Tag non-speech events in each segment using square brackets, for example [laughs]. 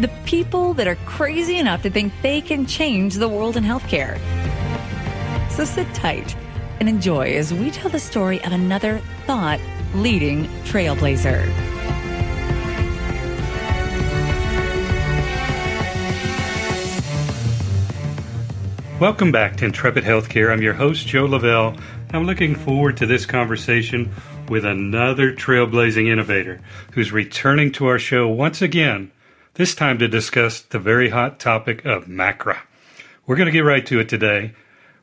the people that are crazy enough to think they can change the world in healthcare. So sit tight and enjoy as we tell the story of another thought leading trailblazer. Welcome back to Intrepid Healthcare. I'm your host, Joe Lavelle. I'm looking forward to this conversation with another trailblazing innovator who's returning to our show once again this time to discuss the very hot topic of MACRA. We're going to get right to it today.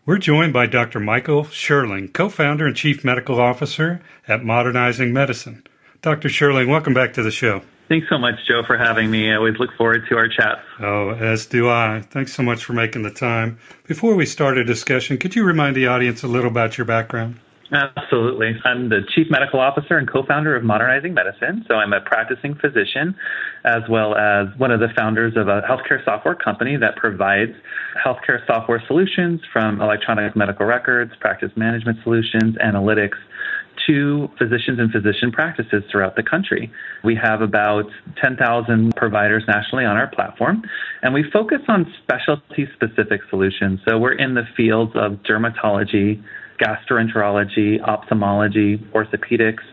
We're joined by Dr. Michael Sherling, co founder and chief medical officer at Modernizing Medicine. Dr. Sherling, welcome back to the show. Thanks so much, Joe, for having me. I always look forward to our chat. Oh, as do I. Thanks so much for making the time. Before we start a discussion, could you remind the audience a little about your background? Absolutely. I'm the chief medical officer and co founder of Modernizing Medicine. So I'm a practicing physician as well as one of the founders of a healthcare software company that provides healthcare software solutions from electronic medical records, practice management solutions, analytics to physicians and physician practices throughout the country. We have about 10,000 providers nationally on our platform, and we focus on specialty specific solutions. So we're in the fields of dermatology, gastroenterology, ophthalmology, orthopedics,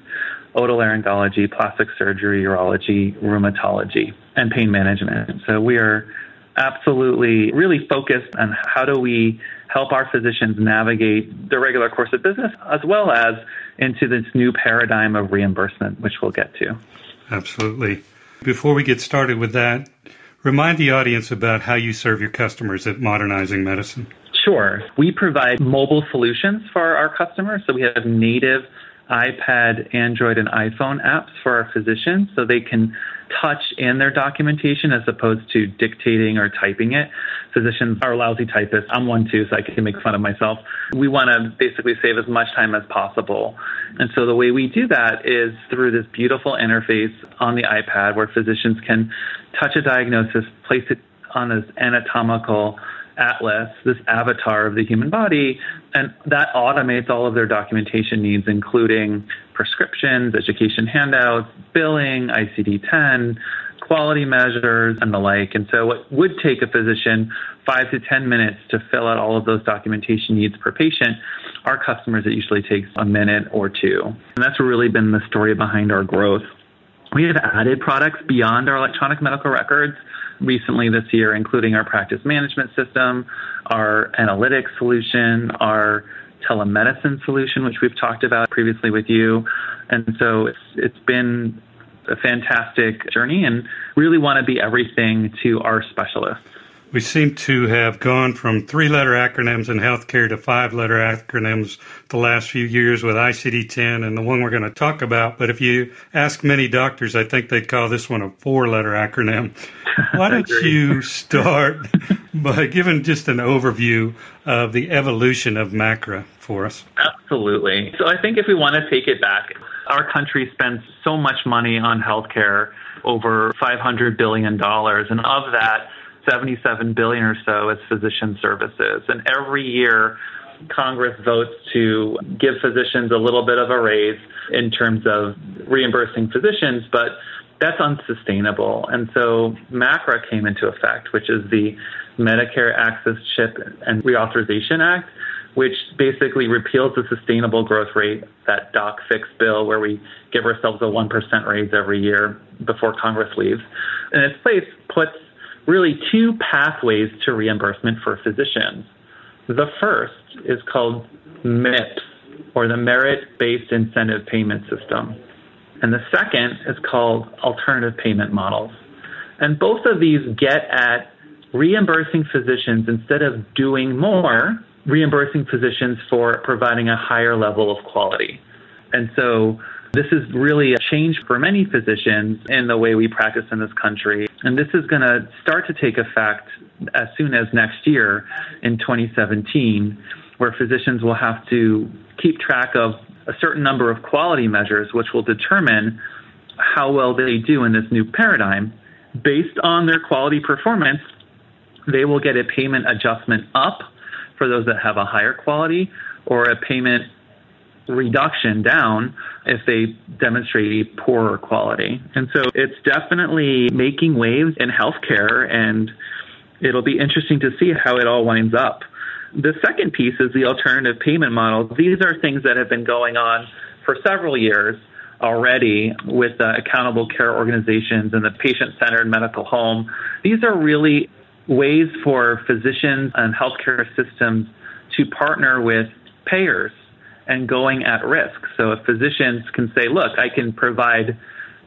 otolaryngology, plastic surgery, urology, rheumatology, and pain management. So we are absolutely really focused on how do we help our physicians navigate the regular course of business as well as into this new paradigm of reimbursement, which we'll get to. Absolutely. Before we get started with that, remind the audience about how you serve your customers at Modernizing Medicine. Sure. We provide mobile solutions for our customers. So we have native iPad, Android, and iPhone apps for our physicians so they can touch in their documentation as opposed to dictating or typing it. Physicians are lousy typists. I'm one too, so I can make fun of myself. We want to basically save as much time as possible. And so the way we do that is through this beautiful interface on the iPad where physicians can touch a diagnosis, place it on this anatomical atlas, this avatar of the human body, and that automates all of their documentation needs, including prescriptions, education handouts, billing, ICD 10, quality measures, and the like. And so, what would take a physician five to 10 minutes to fill out all of those documentation needs per patient, our customers, it usually takes a minute or two. And that's really been the story behind our growth. We have added products beyond our electronic medical records recently this year, including our practice management system, our analytics solution, our telemedicine solution, which we've talked about previously with you. And so it's, it's been a fantastic journey and really want to be everything to our specialists. We seem to have gone from three letter acronyms in healthcare to five letter acronyms the last few years with ICD 10 and the one we're going to talk about. But if you ask many doctors, I think they'd call this one a four letter acronym. [laughs] Why don't you start [laughs] by giving just an overview of the evolution of MACRA for us? Absolutely. So I think if we want to take it back, our country spends so much money on healthcare, over $500 billion. And of that, 77 billion or so as physician services. And every year, Congress votes to give physicians a little bit of a raise in terms of reimbursing physicians, but that's unsustainable. And so MACRA came into effect, which is the Medicare Access CHIP and Reauthorization Act, which basically repeals the sustainable growth rate, that Doc Fix bill, where we give ourselves a 1% raise every year before Congress leaves. In its place, puts really two pathways to reimbursement for physicians. The first is called MIPS, or the Merit Based Incentive Payment System. And the second is called Alternative Payment Models. And both of these get at reimbursing physicians instead of doing more, reimbursing physicians for providing a higher level of quality. And so This is really a change for many physicians in the way we practice in this country. And this is going to start to take effect as soon as next year in 2017, where physicians will have to keep track of a certain number of quality measures, which will determine how well they do in this new paradigm. Based on their quality performance, they will get a payment adjustment up for those that have a higher quality or a payment reduction down if they demonstrate a poorer quality. And so it's definitely making waves in healthcare, and it'll be interesting to see how it all winds up. The second piece is the alternative payment model. These are things that have been going on for several years already with uh, accountable care organizations and the patient centered medical home. These are really ways for physicians and healthcare systems to partner with payers and going at risk. So if physicians can say, look, I can provide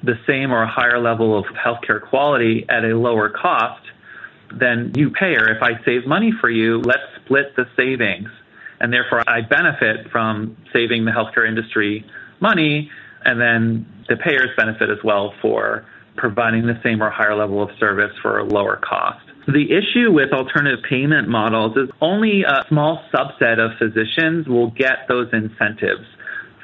the same or a higher level of healthcare quality at a lower cost, then you payer, if I save money for you, let's split the savings. And therefore, I benefit from saving the healthcare industry money, and then the payers benefit as well for providing the same or higher level of service for a lower cost. The issue with alternative payment models is only a small subset of physicians will get those incentives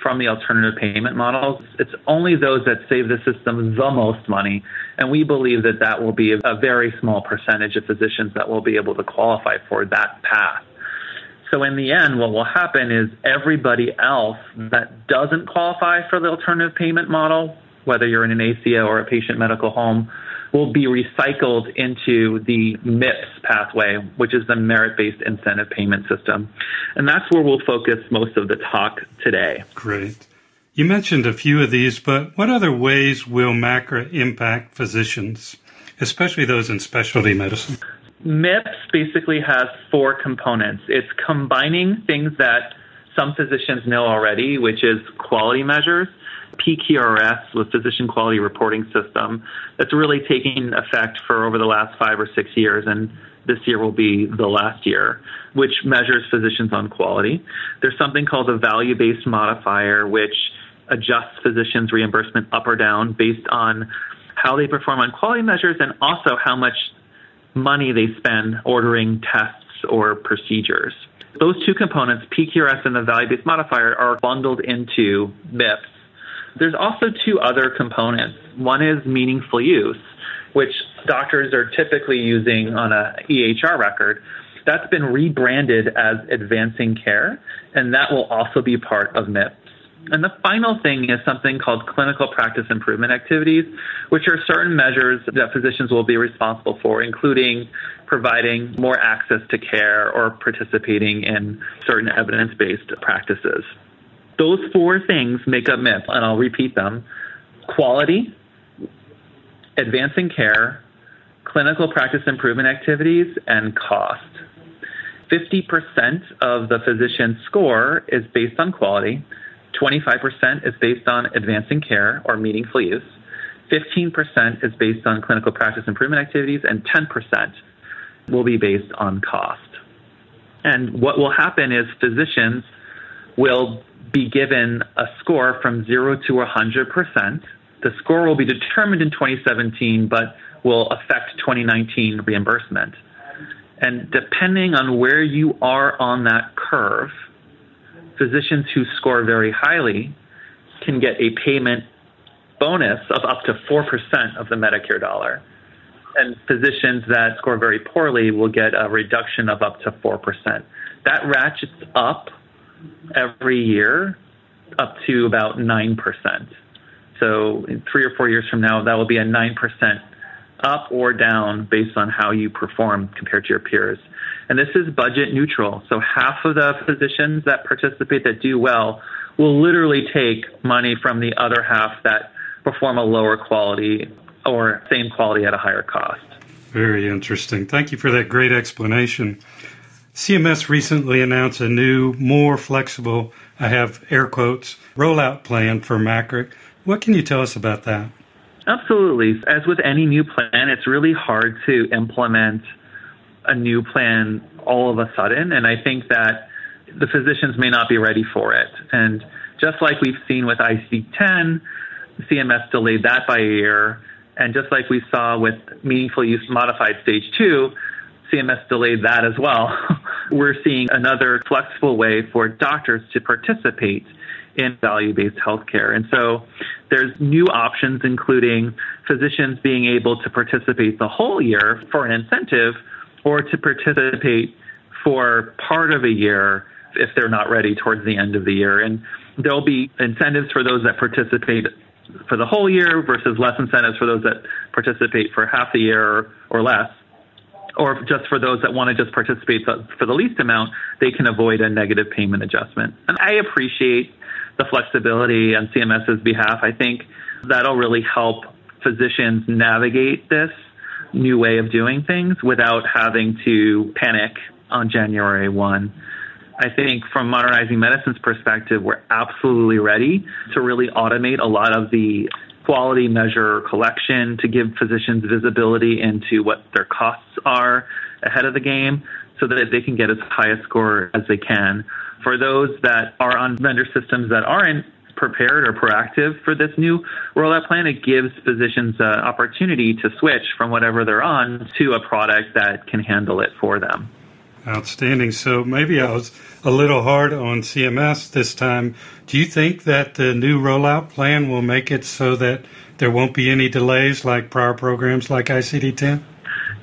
from the alternative payment models. It's only those that save the system the most money. And we believe that that will be a very small percentage of physicians that will be able to qualify for that path. So in the end, what will happen is everybody else that doesn't qualify for the alternative payment model, whether you're in an ACO or a patient medical home, will be recycled into the MIPS pathway, which is the merit based incentive payment system. And that's where we'll focus most of the talk today. Great. You mentioned a few of these, but what other ways will MACRA impact physicians, especially those in specialty medicine? MIPS basically has four components. It's combining things that some physicians know already, which is quality measures, PQRS the Physician Quality Reporting System that's really taking effect for over the last five or six years, and this year will be the last year, which measures physicians on quality. There's something called a value based modifier, which adjusts physicians' reimbursement up or down based on how they perform on quality measures and also how much money they spend ordering tests or procedures. Those two components, PQRS and the value based modifier, are bundled into MIPS there's also two other components. One is meaningful use, which doctors are typically using on a EHR record. That's been rebranded as advancing care, and that will also be part of MIPS. And the final thing is something called clinical practice improvement activities, which are certain measures that physicians will be responsible for, including providing more access to care or participating in certain evidence based practices. Those four things make up MIPS, and I'll repeat them quality, advancing care, clinical practice improvement activities, and cost. 50% of the physician score is based on quality, 25% is based on advancing care or meaningful use, 15% is based on clinical practice improvement activities, and 10% will be based on cost. And what will happen is physicians will be given a score from 0 to 100%. The score will be determined in 2017, but will affect 2019 reimbursement. And depending on where you are on that curve, physicians who score very highly can get a payment bonus of up to 4% of the Medicare dollar. And physicians that score very poorly will get a reduction of up to 4%. That ratchets up every year up to about 9%. So, three or four years from now, that will be a 9% up or down based on how you perform compared to your peers. And this is budget neutral. So, half of the physicians that participate that do well will literally take money from the other half that perform a lower quality or same quality at a higher cost. Very interesting. Thank you for that great explanation. CMS recently announced a new, more flexible, I have air quotes, rollout plan for MACRA. What can you tell us about that? Absolutely. As with any new plan, it's really hard to implement a new plan all of a sudden. And I think that the physicians may not be ready for it. And just like we've seen with ICD 10, CMS delayed that by a year. And just like we saw with meaningful use modified stage two, CMS delayed that as well. [laughs] We're seeing another flexible way for doctors to participate in value based healthcare. And so there's new options, including physicians being able to participate the whole year for an incentive or to participate for part of a year if they're not ready towards the end of the year. And there'll be incentives for those that participate for the whole year versus less incentives for those that participate for half the year or less. Or just for those that want to just participate for the least amount, they can avoid a negative payment adjustment. And I appreciate the flexibility on CMS's behalf. I think that'll really help physicians navigate this new way of doing things without having to panic on January 1. I think from modernizing medicine's perspective, we're absolutely ready to really automate a lot of the quality measure collection to give physicians visibility into what their costs are ahead of the game so that they can get as high a score as they can. For those that are on vendor systems that aren't prepared or proactive for this new rollout plan, it gives physicians an opportunity to switch from whatever they're on to a product that can handle it for them. Outstanding. So maybe I was a little hard on CMS this time. Do you think that the new rollout plan will make it so that there won't be any delays like prior programs like ICD 10?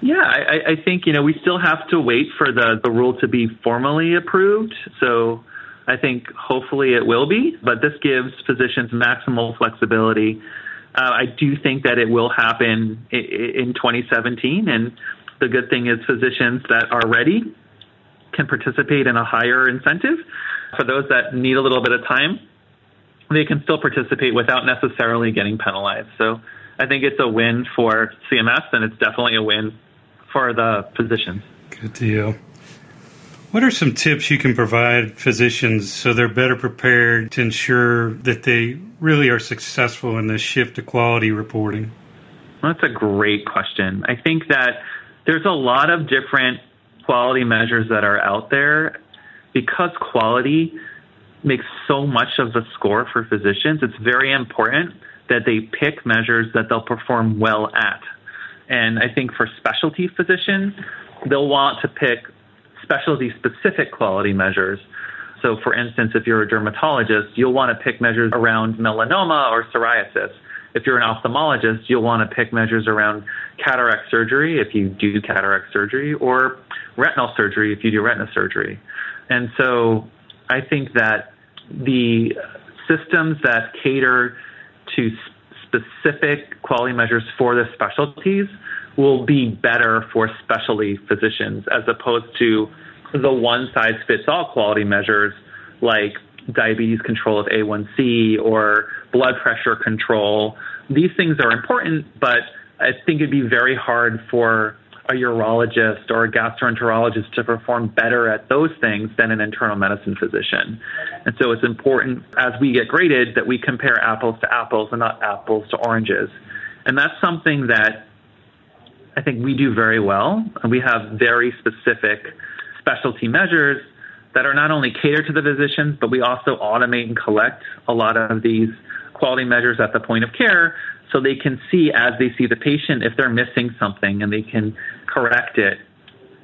Yeah, I, I think you know we still have to wait for the, the rule to be formally approved. So I think hopefully it will be, but this gives physicians maximal flexibility. Uh, I do think that it will happen in 2017, and the good thing is physicians that are ready can participate in a higher incentive. For those that need a little bit of time, they can still participate without necessarily getting penalized. So I think it's a win for CMS, and it's definitely a win for the physicians. Good deal. What are some tips you can provide physicians so they're better prepared to ensure that they really are successful in this shift to quality reporting? Well, that's a great question. I think that there's a lot of different quality measures that are out there. Because quality makes so much of the score for physicians, it's very important that they pick measures that they'll perform well at. And I think for specialty physicians, they'll want to pick specialty specific quality measures. So, for instance, if you're a dermatologist, you'll want to pick measures around melanoma or psoriasis. If you're an ophthalmologist, you'll want to pick measures around cataract surgery if you do cataract surgery, or retinal surgery if you do retina surgery. And so I think that the systems that cater to specific quality measures for the specialties will be better for specialty physicians as opposed to the one size fits all quality measures like diabetes control of A1C or blood pressure control. These things are important, but I think it'd be very hard for a urologist or a gastroenterologist to perform better at those things than an internal medicine physician. And so it's important as we get graded that we compare apples to apples and not apples to oranges. And that's something that I think we do very well. We have very specific specialty measures that are not only catered to the physicians, but we also automate and collect a lot of these quality measures at the point of care so they can see as they see the patient if they're missing something and they can correct it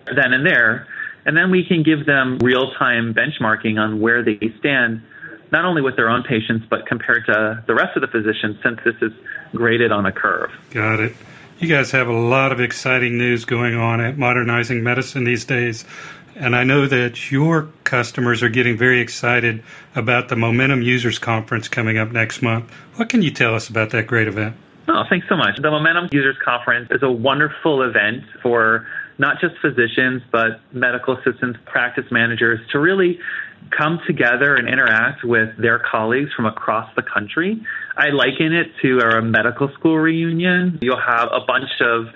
then and there. And then we can give them real time benchmarking on where they stand, not only with their own patients, but compared to the rest of the physicians, since this is graded on a curve. Got it. You guys have a lot of exciting news going on at Modernizing Medicine these days. And I know that your customers are getting very excited about the Momentum Users Conference coming up next month. What can you tell us about that great event? Oh, thanks so much. The Momentum Users Conference is a wonderful event for not just physicians, but medical assistants, practice managers to really come together and interact with their colleagues from across the country. I liken it to a medical school reunion. You'll have a bunch of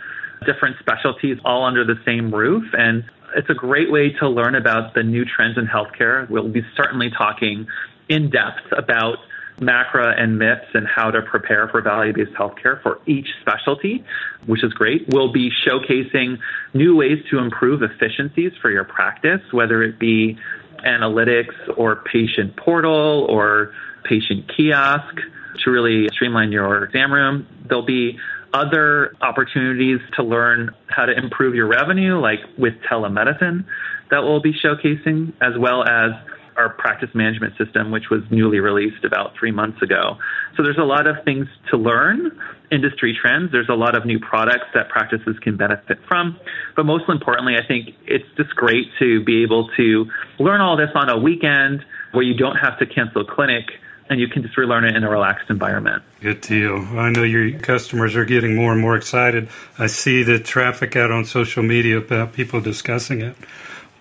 different specialties all under the same roof. And it's a great way to learn about the new trends in healthcare. We'll be certainly talking in depth about MACRA and MIPS and how to prepare for value based healthcare for each specialty, which is great. We'll be showcasing new ways to improve efficiencies for your practice, whether it be analytics or patient portal or patient kiosk to really streamline your exam room. There'll be other opportunities to learn how to improve your revenue, like with telemedicine, that we'll be showcasing, as well as our practice management system, which was newly released about three months ago. So there's a lot of things to learn, industry trends. There's a lot of new products that practices can benefit from. But most importantly, I think it's just great to be able to learn all this on a weekend where you don't have to cancel clinic and you can just relearn it in a relaxed environment. Good deal. I know your customers are getting more and more excited. I see the traffic out on social media about people discussing it.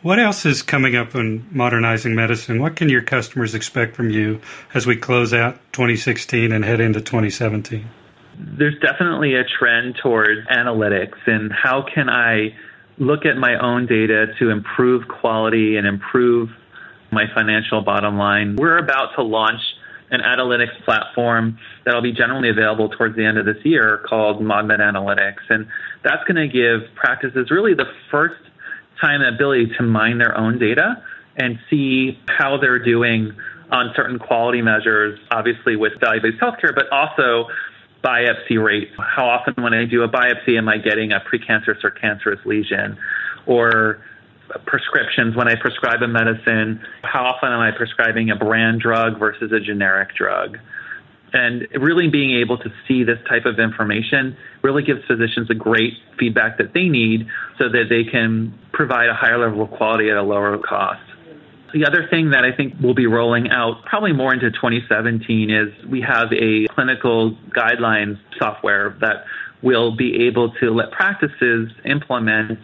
What else is coming up in modernizing medicine? What can your customers expect from you as we close out 2016 and head into 2017? There's definitely a trend towards analytics and how can I look at my own data to improve quality and improve my financial bottom line. We're about to launch an analytics platform that'll be generally available towards the end of this year called ModMed Analytics. And that's going to give practices really the first time ability to mine their own data and see how they're doing on certain quality measures, obviously with value based healthcare, but also biopsy rate. How often, when I do a biopsy, am I getting a precancerous or cancerous lesion? Or prescriptions, when I prescribe a medicine, how often am I prescribing a brand drug versus a generic drug? And really being able to see this type of information really gives physicians a great feedback that they need so that they can provide a higher level of quality at a lower cost. The other thing that I think we'll be rolling out probably more into 2017 is we have a clinical guidelines software that will be able to let practices implement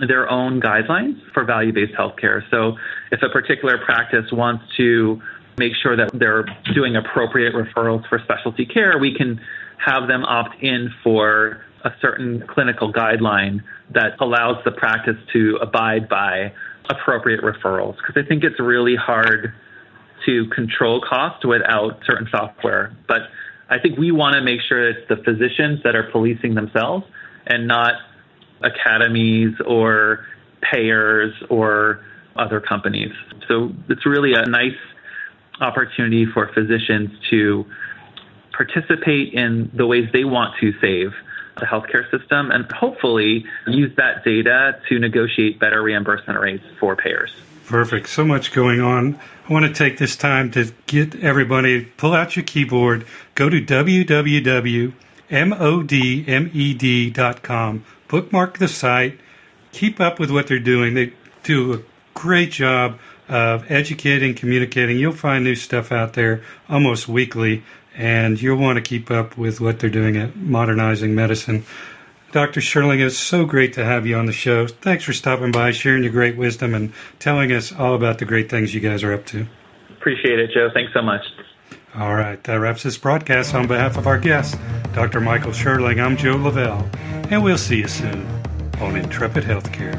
their own guidelines for value based healthcare. So if a particular practice wants to make sure that they're doing appropriate referrals for specialty care, we can have them opt in for a certain clinical guideline that allows the practice to abide by appropriate referrals. Because I think it's really hard to control cost without certain software. But I think we want to make sure it's the physicians that are policing themselves and not academies or payers or other companies. So it's really a nice opportunity for physicians to participate in the ways they want to save the healthcare system and hopefully use that data to negotiate better reimbursement rates for payers. Perfect. So much going on. I want to take this time to get everybody, pull out your keyboard, go to www.modmed.com, bookmark the site, keep up with what they're doing. They do a great job of educating, communicating. You'll find new stuff out there almost weekly, and you'll want to keep up with what they're doing at Modernizing Medicine. Dr. Sherling, it's so great to have you on the show. Thanks for stopping by, sharing your great wisdom, and telling us all about the great things you guys are up to. Appreciate it, Joe. Thanks so much. All right, that wraps this broadcast on behalf of our guest, Dr. Michael Sherling. I'm Joe Lavelle, and we'll see you soon on Intrepid Healthcare.